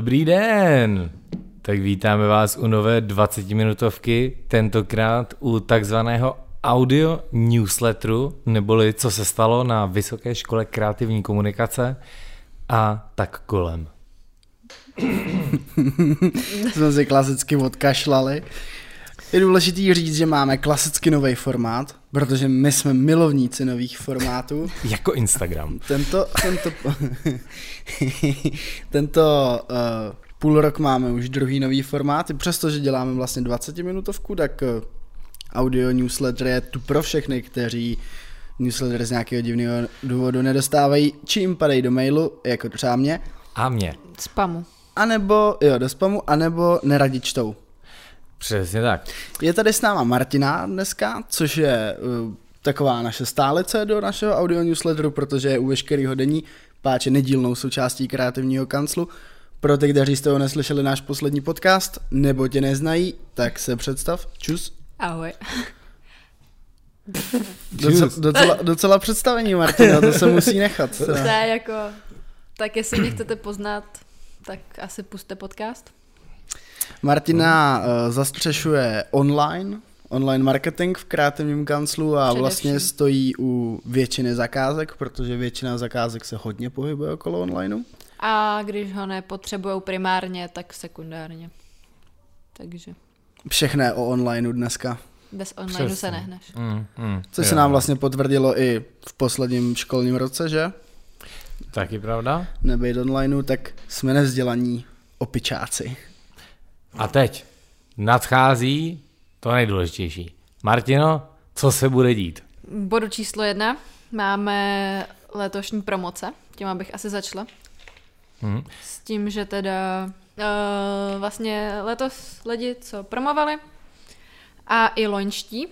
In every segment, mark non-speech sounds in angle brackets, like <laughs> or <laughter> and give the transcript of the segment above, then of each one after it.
Dobrý den! Tak vítáme vás u nové 20-minutovky, tentokrát u takzvaného audio newsletteru, neboli co se stalo na Vysoké škole kreativní komunikace a tak kolem. <laughs> Jsme si klasicky odkašlali. Je důležitý říct, že máme klasicky nový formát, protože my jsme milovníci nových formátů. <laughs> Jako Instagram. Tento, tento, <laughs> tento uh, půl rok máme už druhý nový formát, přestože děláme vlastně 20 minutovku, tak uh, audio newsletter je tu pro všechny, kteří newsletter z nějakého divného důvodu nedostávají, čím padají do mailu, jako třeba mě. A mě. Spamu. A nebo, jo, do spamu, anebo neradi čtou. Přesně tak. Je tady s náma Martina dneska, což je uh, taková naše stálice do našeho audio newsletteru, protože je u veškerého denní páče nedílnou součástí kreativního kanclu. Pro ty, kteří jste ho neslyšeli náš poslední podcast, nebo tě neznají, tak se představ. Čus. Ahoj. Docela, docela, docela představení, Martina, to se musí nechat. To je jako, tak jestli mě chcete poznat, tak asi puste podcast. Martina uh, zastřešuje online, online marketing v kreativním kanclu a Především. vlastně stojí u většiny zakázek, protože většina zakázek se hodně pohybuje okolo onlineu. A když ho nepotřebují primárně, tak sekundárně. Takže Všechno je o onlineu dneska. bez onlineu Přesně. se nehneš. Mm, mm, Což jo. se nám vlastně potvrdilo i v posledním školním roce, že? Taky pravda? Nebejt onlineu, tak jsme nevzdělaní opičáci. A teď nadchází to nejdůležitější. Martino, co se bude dít? Bodu číslo jedna máme letošní promoce, tím abych asi začala. Hm. S tím, že teda uh, vlastně letos lidi, co promovali, a i loňští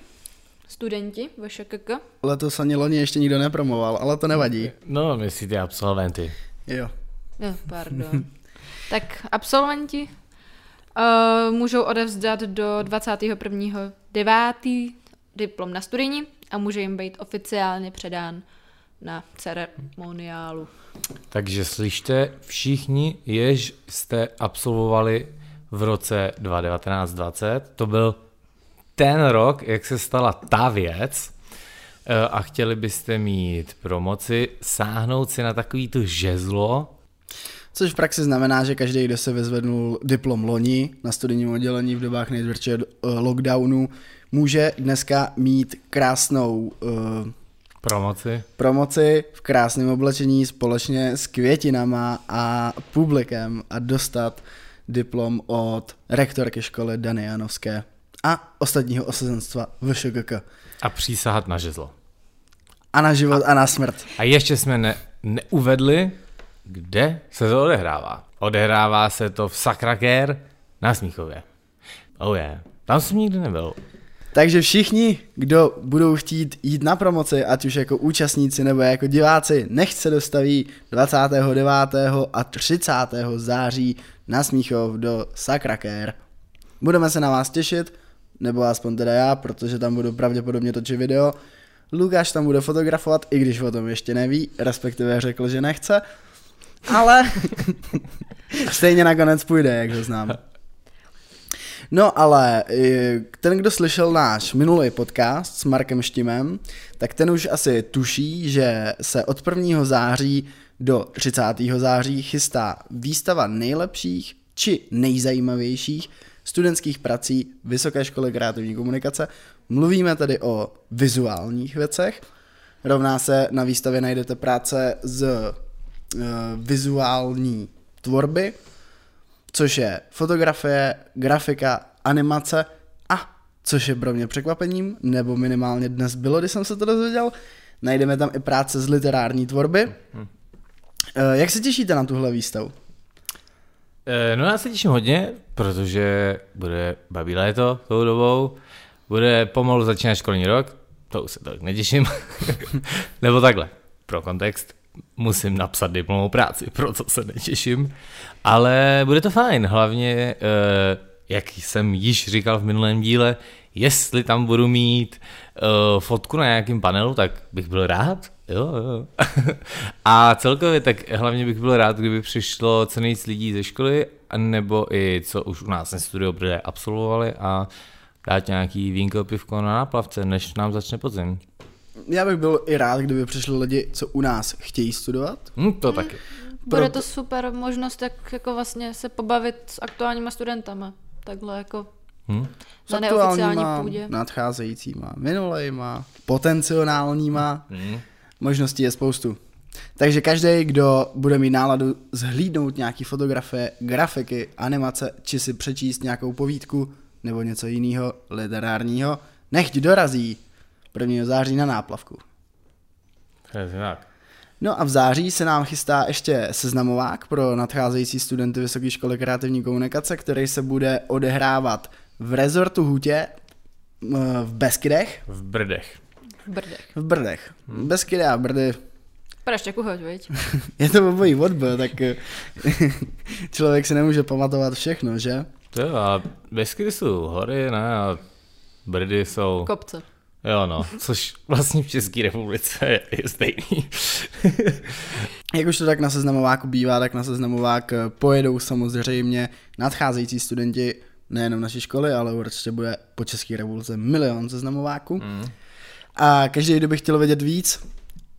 studenti ve ŠKK, Letos ani loni ještě nikdo nepromoval, ale to nevadí. No, myslíte absolventy. Jo. Jo, pardon. tak absolventi uh, můžou odevzdat do 21.9. diplom na studijní a může jim být oficiálně předán na ceremoniálu. Takže slyšte, všichni, jež jste absolvovali v roce 2019-2020, to byl ten rok, jak se stala ta věc eh, a chtěli byste mít promoci, sáhnout si na takový to žezlo, Což v praxi znamená, že každý, kdo se vyzvednul diplom loni na studijním oddělení v dobách nejtvrdšího eh, lockdownu, může dneska mít krásnou uh, promoci, promoci v krásném oblečení společně s květinama a publikem a dostat diplom od rektorky školy Dany Janovské a ostatního osazenstva VŠGK. a přísahat na žezlo. A na život a na smrt. A ještě jsme ne, neuvedli, kde se to odehrává. Odehrává se to v Sakrakér na Smíchově. Oh yeah. Tam jsem nikdy nebyl. Takže všichni, kdo budou chtít jít na promoci, ať už jako účastníci nebo jako diváci, nechť se dostaví 29. a 30. září na Smíchov do Sakrakér. Budeme se na vás těšit, nebo aspoň teda já, protože tam budu pravděpodobně točit video. Lukáš tam bude fotografovat, i když o tom ještě neví, respektive řekl, že nechce. Ale stejně nakonec půjde, jak ho znám. No ale eh, ten, kdo slyšel náš minulý podcast s Markem Štimem, tak ten už asi tuší, že se od 1. září do 30. září chystá výstava nejlepších či nejzajímavějších studentských prací Vysoké školy kreativní komunikace. Mluvíme tedy o vizuálních věcech. Rovná se na výstavě najdete práce z vizuální tvorby, což je fotografie, grafika, animace a, což je pro mě překvapením, nebo minimálně dnes bylo, když jsem se to dozvěděl, najdeme tam i práce z literární tvorby. Eh, Jak se těšíte na tuhle výstavu? Eh, No já se těším hodně, protože bude babí léto tou dobou, bude pomalu začínat školní rok, to už se tolik netěším. <laughs> Nebo takhle, pro kontext, musím napsat diplomovou práci, <laughs> proto se netěším. Ale bude to fajn, hlavně, eh, jak jsem již říkal v minulém díle, jestli tam budu mít uh, fotku na nějakém panelu, tak bych byl rád. Jo, jo. <laughs> A celkově tak hlavně bych byl rád, kdyby přišlo co nejvíc lidí ze školy nebo i co už u nás nestudují, protože absolvovali a dát nějaký vínko, pivko na náplavce, než nám začne podzim. Já bych byl i rád, kdyby přišli lidi, co u nás chtějí studovat. Hm, to taky. Bude to super možnost, jak jako vlastně se pobavit s aktuálníma studentama. Takhle jako Hm? S na neoficiální půdě. nadcházejícíma, minulejma, potenciálníma. Hm? Možností je spoustu. Takže každý, kdo bude mít náladu zhlídnout nějaký fotografie, grafiky, animace, či si přečíst nějakou povídku nebo něco jiného literárního, nechť dorazí 1. září na náplavku. Tak. No a v září se nám chystá ještě seznamovák pro nadcházející studenty Vysoké školy kreativní komunikace, který se bude odehrávat v rezortu Hutě v Beskydech, V Brdech. v Brdech. v Brdech. Beskydy a Brdy, Praštěku hoď, viď? <laughs> je to obojí odbyl, tak eh, <laughs> člověk si nemůže pamatovat všechno, že? To jo, a Beskydy jsou hory, ne, a Brdy jsou... Kopce. Jo no, což vlastně v České republice je, je stejný. <laughs> Jak už to tak na seznamováku bývá, tak na seznamovák eh, pojedou samozřejmě nadcházející studenti nejenom naší školy, ale určitě bude po České republice milion seznamováků. Mm. A každý, kdo by chtěl vědět víc,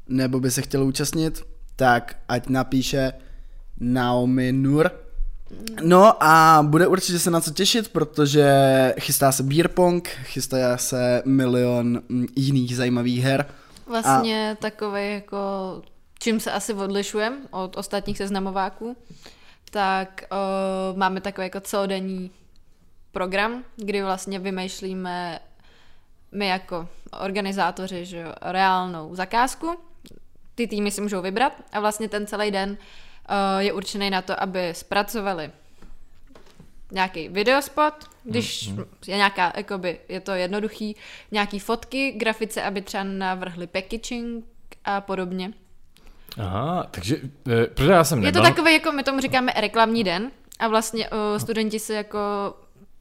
nebo by se chtěl účastnit, tak ať napíše Naomi Nur. No a bude určitě se na co těšit, protože chystá se beer pong, chystá se milion mm, jiných zajímavých her. Vlastně a... takový jako, čím se asi odlišujeme od ostatních seznamováků, tak uh, máme takový jako celodenní program, kdy vlastně vymýšlíme my jako organizátoři že jo, reálnou zakázku. Ty týmy si můžou vybrat a vlastně ten celý den je určený na to, aby zpracovali nějaký videospot, když mm-hmm. je nějaká, jakoby, je to jednoduchý, nějaký fotky, grafice, aby třeba navrhli packaging a podobně. Aha, takže, eh, protože já jsem Je to takový, jako my tomu říkáme reklamní den a vlastně uh, studenti si jako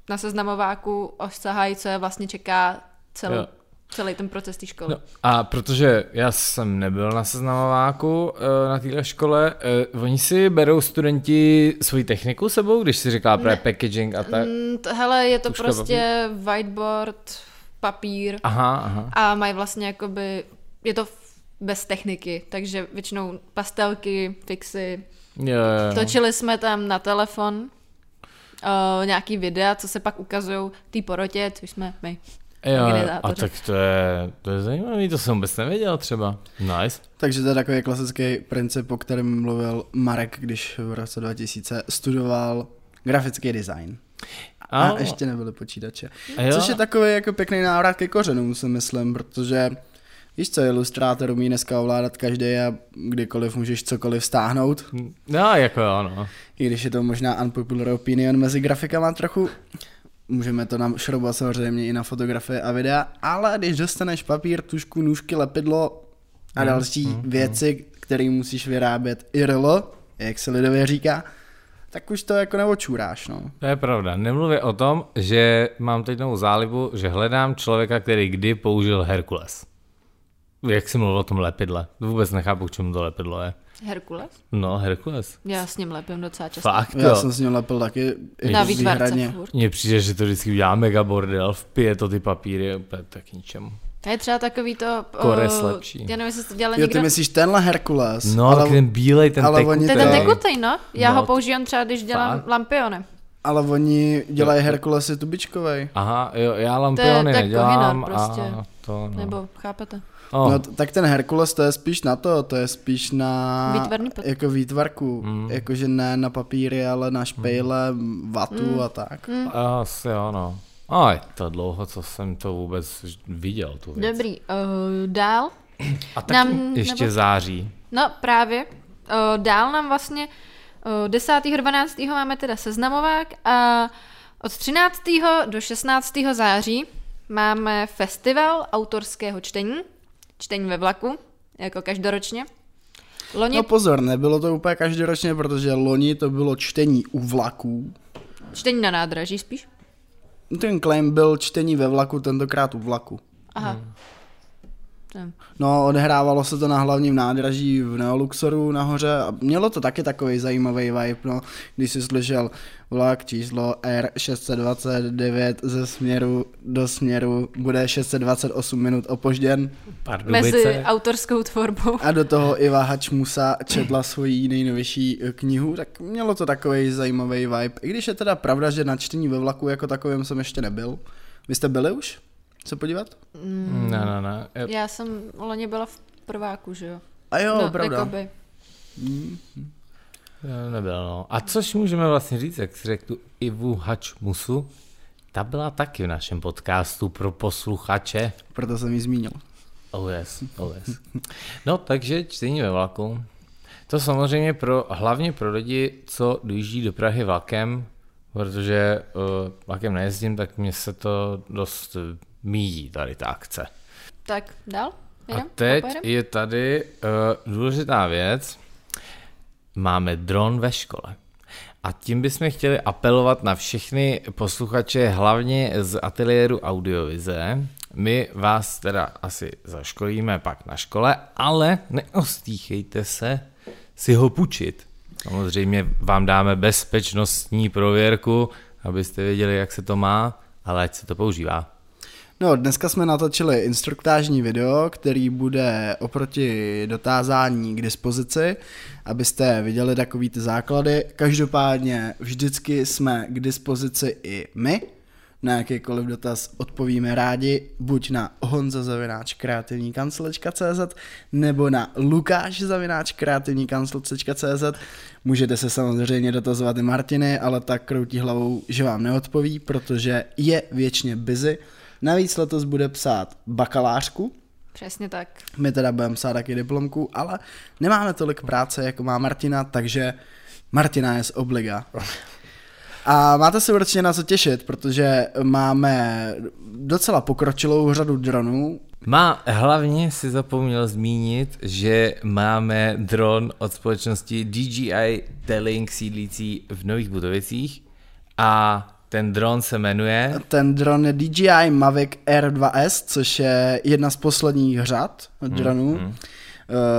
na seznamováku osahají, co je vlastně čeká celý, Jo. Celý ten proces té školy. No, a protože já jsem nebyl na seznamováku uh, na téhle škole, uh, oni si berou studenti svoji techniku sebou, když si říká právě packaging a tak? Mm, hele, je to Tuška, prostě whiteboard, papír Aha, aha. a mají vlastně jakoby, je to bez techniky, takže většinou pastelky, fixy. Jo. Točili jsme tam na telefon uh, nějaký videa, co se pak ukazují té porotě, což jsme my. Jo, jo, a tak to je, to je zajímavý, to jsem vůbec nevěděl třeba. Nice. Takže to je takový klasický princip, o kterém mluvil Marek, když v roce 2000 studoval grafický design. A A- ještě nebyly počítače. A jo. Což je takový jako pěkný návrat ke kořenům, si myslím, protože víš co, ilustrátor umí dneska ovládat každý a kdykoliv můžeš cokoliv stáhnout. No, jako jo, no. I když je to možná unpopular opinion mezi grafikama trochu, můžeme to našroubovat samozřejmě i na fotografie a videa, ale když dostaneš papír, tušku, nůžky, lepidlo a další věci, které musíš vyrábět IRL, jak se lidově říká, tak už to jako neočůráš, no. To je pravda. Nemluvě o tom, že mám teď novou zálibu, že hledám člověka, který kdy použil Herkules. Jak jsi mluvil o tom lepidle. Vůbec nechápu, k čemu to lepidlo je. Herkules? No, Herkules. Já s ním lepím docela často. Fakt Já jo. jsem s ním lepil taky i Na výhradně. Mně přijde, že to vždycky udělá mega bordel, vpije to ty papíry, úplně tak k ničemu. To je třeba takový to... Kores uh, lepší. Já nevím, jestli to dělali Jo, někdo. ty myslíš tenhle Herkules, No, ale, ten bílej, ten ale je ten to- tekutej, no. Já No, ho používám třeba, když dělám fakt? lampiony. ale oni dělají Herkulesy tubičkovej. Aha, jo, já lampiony to je nedělám kohinor prostě. a to, no. Nebo, chápete? Oh, No, tak ten Herkules to je spíš na to, to je spíš na Výtvarný pot- jako výtvarku, Mm. jakože ne na papíry, ale na špejle, vatu Mm. a tak. Hm. asi jo, no. A je to dlouho, co jsem to vůbec viděl, tu věc. Dobrý. Uh, dál? A taky Nám- ještě nebo- září. No právě. Uh, dál nám vlastně uh, 10. 12. máme teda seznamovák a od 13. do 16. září máme festival autorského čtení, čtení ve vlaku, jako každoročně. Loni No pozor, nebylo to úplně každoročně, protože loni to bylo čtení u vlaků. čtení na nádraží spíš. Ten claim byl čtení ve vlaku, tentokrát u vlaku. Aha. Hmm. No, odehrávalo se to na hlavním nádraží v Neoluxoru nahoře a mělo to taky takový zajímavý vibe, no, když si slyšel vlak číslo R629 ze směru do směru bude 628 minut opožděn Mezi Pardubice. autorskou tvorbou. a do toho Iva Hačmusa četla svoji nejnovější eh, knihu, tak mělo to takový zajímavý vibe. I když je teda pravda, že na čtení ve vlaku jako takovým jsem ještě nebyl. Vy jste byli už? Se podívat? Ne, ne, ne. Je- Já jsem loni byla v prváku, že jo? A jo, no, pravda. Jakoby. Ne, Nebyl, no. A což můžeme vlastně říct, jak si řekl tu Ivu Hačmusu, ta byla taky v našem podcastu pro posluchače. Proto jsem ji zmínil. Oh yes, oh yes. No, takže čtení ve vlaku. To samozřejmě pro, hlavně pro lidi, co dojíždí do Prahy vlakem, protože uh, vlakem nejezdím, tak mně se to dost uh, míjí tady ta akce. Tak, dál? A Jedem? teď Popojedem? je tady uh, důležitá věc. Máme dron ve škole. A tím bychom chtěli apelovat na všechny posluchače, hlavně z ateliéru Audiovize. My vás teda asi zaškolíme pak na škole, ale neostýchejte se si ho půjčit. Samozřejmě vám dáme bezpečnostní prověrku, abyste věděli, jak se to má, ale ať se to používá. No, dneska jsme natočili instruktážní video, který bude oproti dotázání k dispozici, abyste viděli takový ty základy. Každopádně vždycky jsme k dispozici i my. Na jakýkoliv dotaz odpovíme rádi, buď na honza kreativní kanclečka.cz nebo na lukáš kreativní kanclečka.cz. Můžete se samozřejmě dotazovat i Martiny, ale tak kroutí hlavou, že vám neodpoví, protože je věčně busy. Navíc letos bude psát bakalářku, Přesně tak. my teda budeme psát taky diplomku, ale nemáme tolik práce, jako má Martina, takže Martina je z obliga. A máte se určitě na co těšit, protože máme docela pokročilou řadu dronů. Má, hlavně si zapomněl zmínit, že máme dron od společnosti DJI Telink sídlící v Nových Budovicích a ten dron se jmenuje Ten dron je DJI Mavic R2S, což je jedna z posledních řad dronů. Hmm,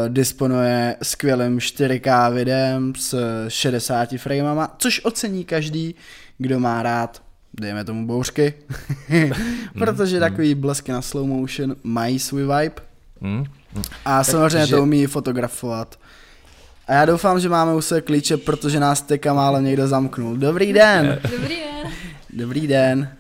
disponuje skvělým 4K videem s 60 framama, což ocení každý, kdo má rád dejme tomu bouřky, <laughs> protože takový blesky na slow motion mají svůj vibe hm? a samozřejmě Takže- to umí fotografovat. A já doufám, že máme u sebe klíče, protože nás teďka málem někdo zamknul. Dobrý den! Dobrý den. Dobrý den.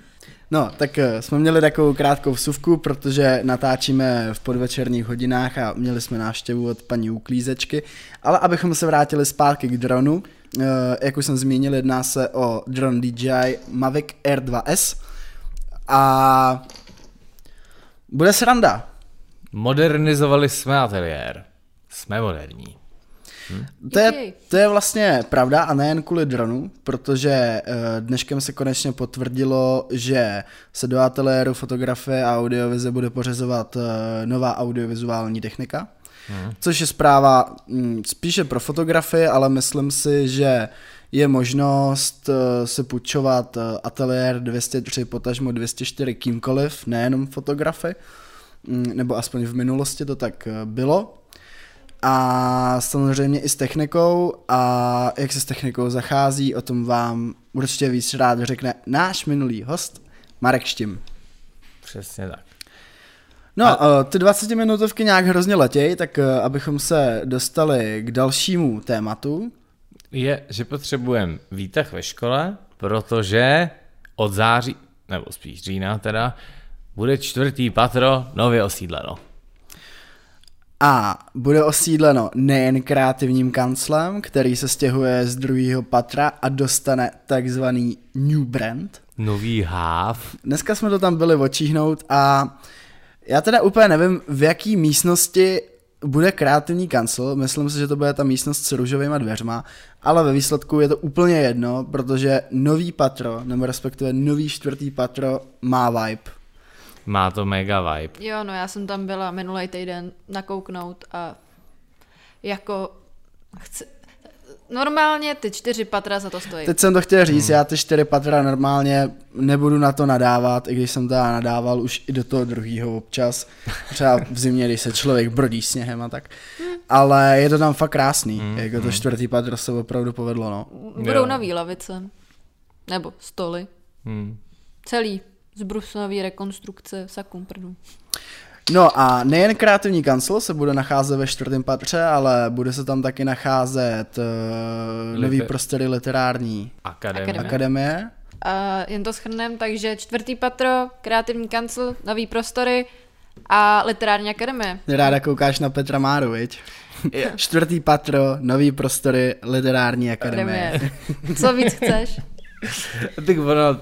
No, tak eh, jsme měli takovou krátkou vsuvku, protože natáčíme v podvečerních hodinách a měli jsme návštěvu od paní uklízečky, ale abychom se vrátili zpátky k dronu, eh, jak už jsem zmínil, jedná se o dron DJI Mavic R2S a bude sranda. Modernizovali jsme ateliér. Jsme moderní. To je, to je vlastně pravda a nejen kvůli dronu, protože eh, dneškem se konečně potvrdilo, že se do ateliéru fotografie a audiovize bude pořizovat eh, nová audiovizuální technika, hmm. což je zpráva mm, spíše pro fotografii, ale myslím si, že je možnost eh, si půjčovat ateliér 203 potažmo 204 kýmkoliv, nejenom fotografy, mm, nebo aspoň v minulosti to tak bylo. A samozřejmě i s technikou a jak se s technikou zachází, o tom vám určitě víc rád řekne náš minulý host, Marek Štim. Přesně tak. No, a... ty 20 minutovky nějak hrozně letěj, tak eh, abychom se dostali k dalšímu tématu, Je, že potřebujeme výtah ve škole, protože od září, nebo spíš října teda, bude čtvrtý patro nově osídleno. A bude osídleno nejen kreativním kanclem, který se stěhuje z druhého patra a dostane takzvaný new brand, Nový háv. Dneska jsme to tam byli očíhnout a já teda úplně nevím, v jaký místnosti bude kreativní kancel, myslím si, že to bude ta místnost s růžovýma dveřma, ale ve výsledku je to úplně jedno, protože nový patro, nebo respektive nový čtvrtý patro má vibe. Má to mega vibe. Jo, no já jsem tam byla minulý týden nakouknout a jako chci, normálně ty čtyři patra za to stojí. Teď jsem to chtěl říct, já ty čtyři patra normálně nebudu na to nadávat, i když jsem teda nadával už i do toho druhého občas. Třeba v zimě, když se člověk brodí sněhem a tak. Ale je to tam fakt krásný, Mm, jako to mm. čtvrtý patro se opravdu povedlo, no. Budou Jo. nový lavice. Nebo stoly. Hmm. Celý z brusnový rekonstrukce sakum prdu. No a nejen kreativní kancel se bude nacházet ve čtvrtém patře, ale bude se tam taky nacházet uh, nový Liter- prostory literární Akademie. Akademie. akademie. A jen to shrnem, takže čtvrtý patro, kreativní kancel, nový prostory a literární akademie. Ráda koukáš na Petra Máru, viď? <laughs> Čtvrtý patro, nový prostory, literární akademie. akademie. Co víc chceš? <laughs> Tak ono,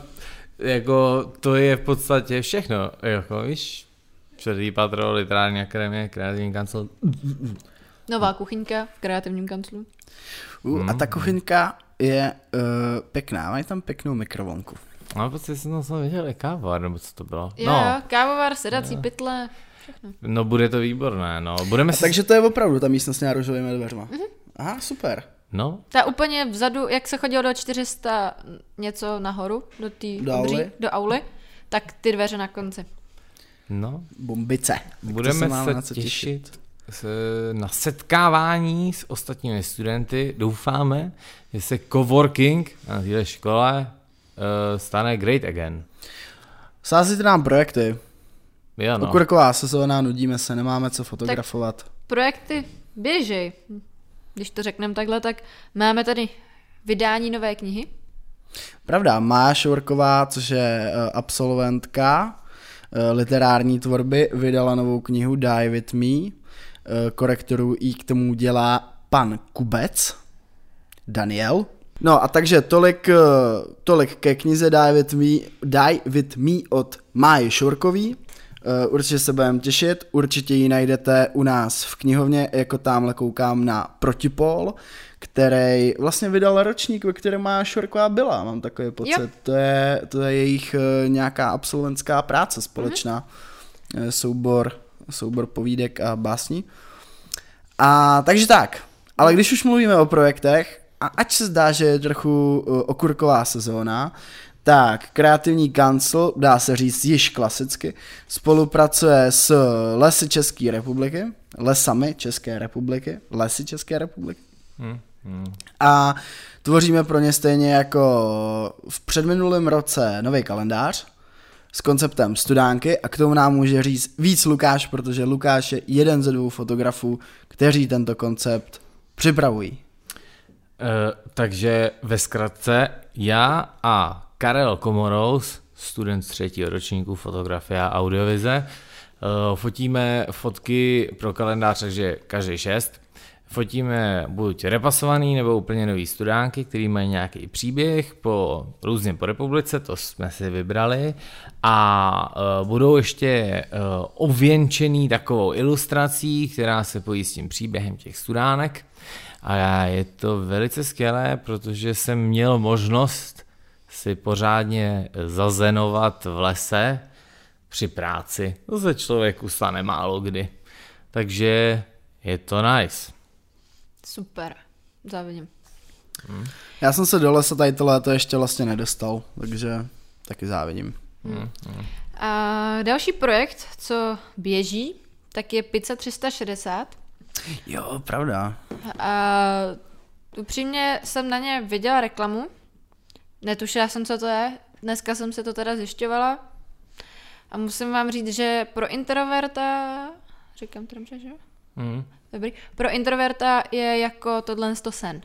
jako, to je v podstatě všechno, jako, víš, čtvrtý patro, literární akademie, kreativní kancel. Nová kuchyňka v kreativním kanclu. Uh, a ta kuchyňka je uh, pěkná, mají tam pěknou mikrovlnku. No, prostě jsem tam jsem viděl i kávovar, nebo co to bylo. Jo, No, kávovar, sedací pytle. no, bude to výborné, no. Budeme A si... takže to je opravdu ta místnost s nárožovými dveřma. Aha, super. No, Ta úplně vzadu, jak se chodilo do 400 něco nahoru, do té Do auly? do auly, tak ty dveře na konci. no, Bombice. Tak budeme na se co těšit s, na setkávání s ostatními studenty. Doufáme, že se coworking na této škole uh, stane great again. Sázíte nám projekty. Jo, No. Okurková sezóna, nudíme se, nemáme co fotografovat. Projekty běžej. Když to řekneme takhle, tak máme tady vydání nové knihy. Pravda, Mája Švorková, což je eh, absolventka eh, literární tvorby, vydala novou knihu Die With Me. Eh, Korektoru jí k tomu dělá pan Kubec, Daniel. No a takže tolik, tolik ke knize Die With Me, Die With Me od Máji Švorkový. Eh, Určitě se budeme těšit, určitě ji najdete u nás v knihovně, jako tamhle koukám na Protipol, který vlastně vydal ročník, ve kterém má Švorková byla, mám takový pocit. Jo. To je, to je jejich eh, nějaká absolventská práce společná, mm-hmm. soubor, soubor povídek a básní. A takže tak, ale když už mluvíme o projektech, a ať se zdá, že je trochu okurková sezóna, tak kreativní kancel, dá se říct již klasicky, spolupracuje s Lesy České republiky, lesami České republiky, lesy České republiky, Hm, hm. a tvoříme pro ně stejně jako v předminulém roce nový kalendář s konceptem studánky a k tomu nám může říct víc Lukáš, protože Lukáš je jeden ze dvou fotografů, kteří tento koncept připravují. Uh, takže ve zkratce já a Karel Komorous, student z třetího ročníku fotografie a audiovize, uh, fotíme fotky pro kalendář, takže každý šest. Fotíme buď repasovaný nebo úplně nový studánky, který mají nějaký příběh po různě po republice, to jsme si vybrali a uh, budou ještě uh, obvěnčený takovou ilustrací, která se pojí s tím příběhem těch studánek. A je to velice skvělé, protože jsem měl možnost si pořádně zazenovat v lese při práci. To se člověku stane málo kdy. Takže je to nice. Super. Závidím. Já jsem se do lesa tady to léto ještě vlastně nedostal, takže taky závidím. A další projekt, co běží, tak je Pizza 360. Jo, pravda. A upřímně jsem na ně viděla reklamu. Netušila jsem, co to je. Dneska jsem se to teda zjišťovala. A musím vám říct, že pro introverta... Říkám to dobře, že jo? Mm. Dobrý. Pro introverta je jako tohle to sen.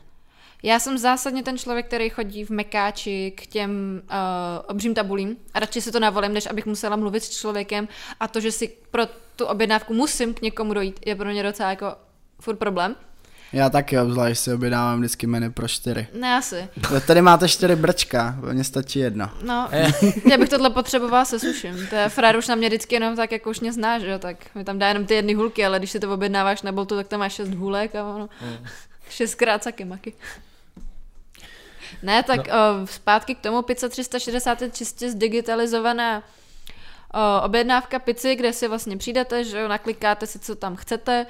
Já jsem zásadně ten člověk, který chodí v mekáči k těm uh, obřím tabulím a radši si to navolím, než abych musela mluvit s člověkem a to, že si pro tu objednávku musím k někomu dojít, je pro mě docela jako furt problém. Já taky obzvlášť si objednávám vždycky menu pro čtyři. Ne asi. Tady máte čtyři brčka, mně stačí jedno. No, <laughs> já bych tohle potřebovala se suším. To je frér už na mě vždycky jenom tak, jako už mě zná, že jo, tak mi tam dá jenom ty jedny hulky, ale když si to objednáváš na boltu, tak tam máš šest hůlek a ono <laughs> šestkrát saky maky. Ne, tak no. o, zpátky k tomu, pizza 360 je čistě zdigitalizovaná o, objednávka pici, kde si vlastně přijdete, že jo, naklikáte si, co tam chcete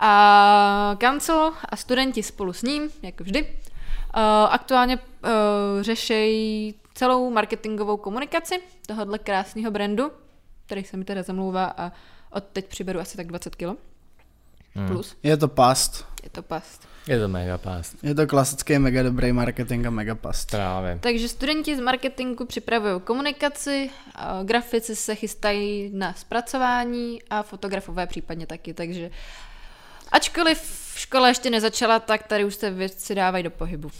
A kancel a studenti spolu s ním, jako vždy, uh, aktuálně uh, řešejí celou marketingovou komunikaci tohohle krásného brandu, který se mi teda zamlouvá a od teď přiberu asi tak 20 kilo. Hmm. Plus. Je to past. Je to past. Je to mega past. Je to klasický mega dobrý marketing a mega past. Právě. Takže studenti z marketingu připravují komunikaci, a grafici se chystají na zpracování a fotografové případně taky, takže ačkoliv škola ještě nezačala, tak tady už se věci dávají do pohybu.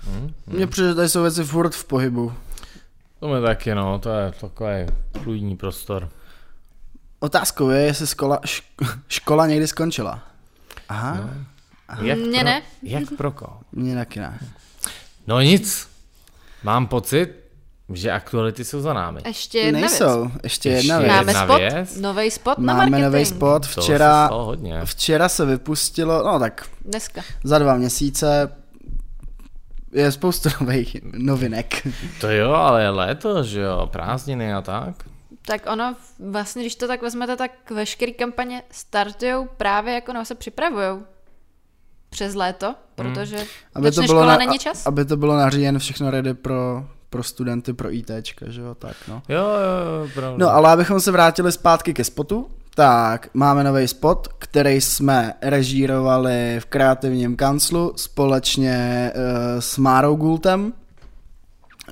Hmm. Mně přijde, že tady jsou věci furt v pohybu. To mi taky, no, to je takový fluidní prostor. Otázkou je, jestli škola, šk- škola někdy skončila. Aha, no. Jak Mně pro, ne. Jak pro koho? mně taky ne. No nic. Mám pocit, že aktuality jsou za námi. Ještě jedna Nejsou, věc. ještě jedna Ještě věc. Máme jedna spot, věc. nový spot na Máme nový spot, To se včera, včera se vypustilo, no tak Dneska. za dva měsíce je spoustu nových novinek. To jo, ale je léto, že jo, prázdniny a tak. Tak ono, vlastně, když to tak vezmete, tak veškeré kampaně startují právě jako nebo se připravují přes léto, protože Aby aby to, bylo škola na, není čas. aby to bylo na říjen všechno ready pro, pro studenty, pro ITčka, že jo, tak no. Jo, jo, jo, pravda. No ale abychom se vrátili zpátky ke spotu, tak máme nový spot, který jsme režírovali v kreativním kanclu společně uh, s Márou Gultem.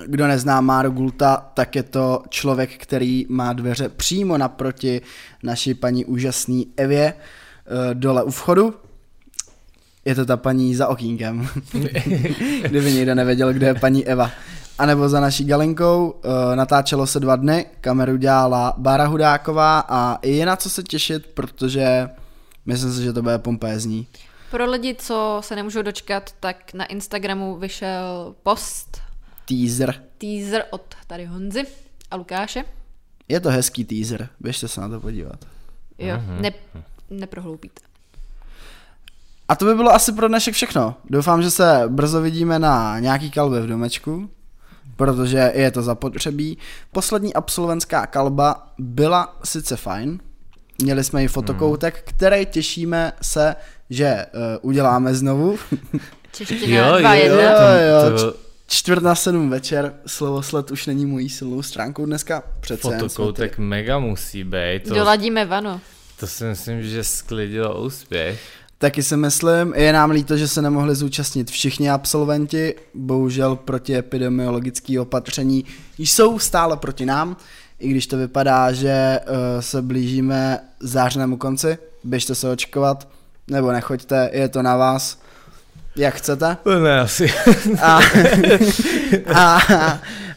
Kdo nezná Máru Gulta, tak je to člověk, který má dveře přímo naproti naší paní úžasný Evě uh, dole u vchodu. Je to ta paní za okýnkem, <laughs> kdyby někdo nevěděl, kde je paní Eva. A nebo za naší Galinkou, uh, natáčelo se dva dny, kameru dělala Bára Hudáková a je na co se těšit, protože myslím si, že to bude pompézní. Pro lidi, co se nemůžou dočkat, tak na Instagramu vyšel post, Teaser. teaser od tady Honzy a Lukáše. Je to hezký teaser, běžte se na to podívat. Jo, ne, neprohloupíte. A to by bylo asi pro dnešek všechno. Doufám, že se brzo vidíme na nějaký kalbě v domečku, protože je to zapotřebí. Poslední absolventská kalba byla sice fajn, měli jsme i fotokoutek, který těšíme se, že uh, uděláme znovu. <laughs> Čeština 2 1. jo, jo, to, to Čtvrt na sedm večer, slovo sled už není mojí silnou stránkou dneska. Přece fotokoutek mega musí být. To, Doladíme vano. to si myslím, že sklidilo úspěch. Taky si myslím, je nám líto, že se nemohli zúčastnit všichni absolventi, bohužel proti epidemiologické opatření jsou stále proti nám, i když to vypadá, že uh, se blížíme zářnému konci, běžte se očkovat, nebo nechoďte, je to na vás, jak chcete. To ne asi. A, a,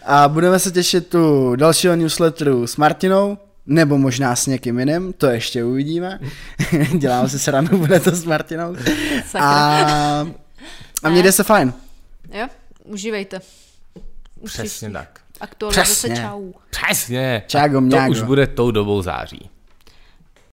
a budeme se těšit tu dalšího newsletteru s Martinou, nebo možná s někým jiným, to ještě uvidíme. <laughs> Děláme si srandu, bude to s Martinou. A, a mějte se fajn. Jo, užívejte. Přesně tak. Aktualizace Přesně. čau. Přesně. Čágo to už bude tou dobou září.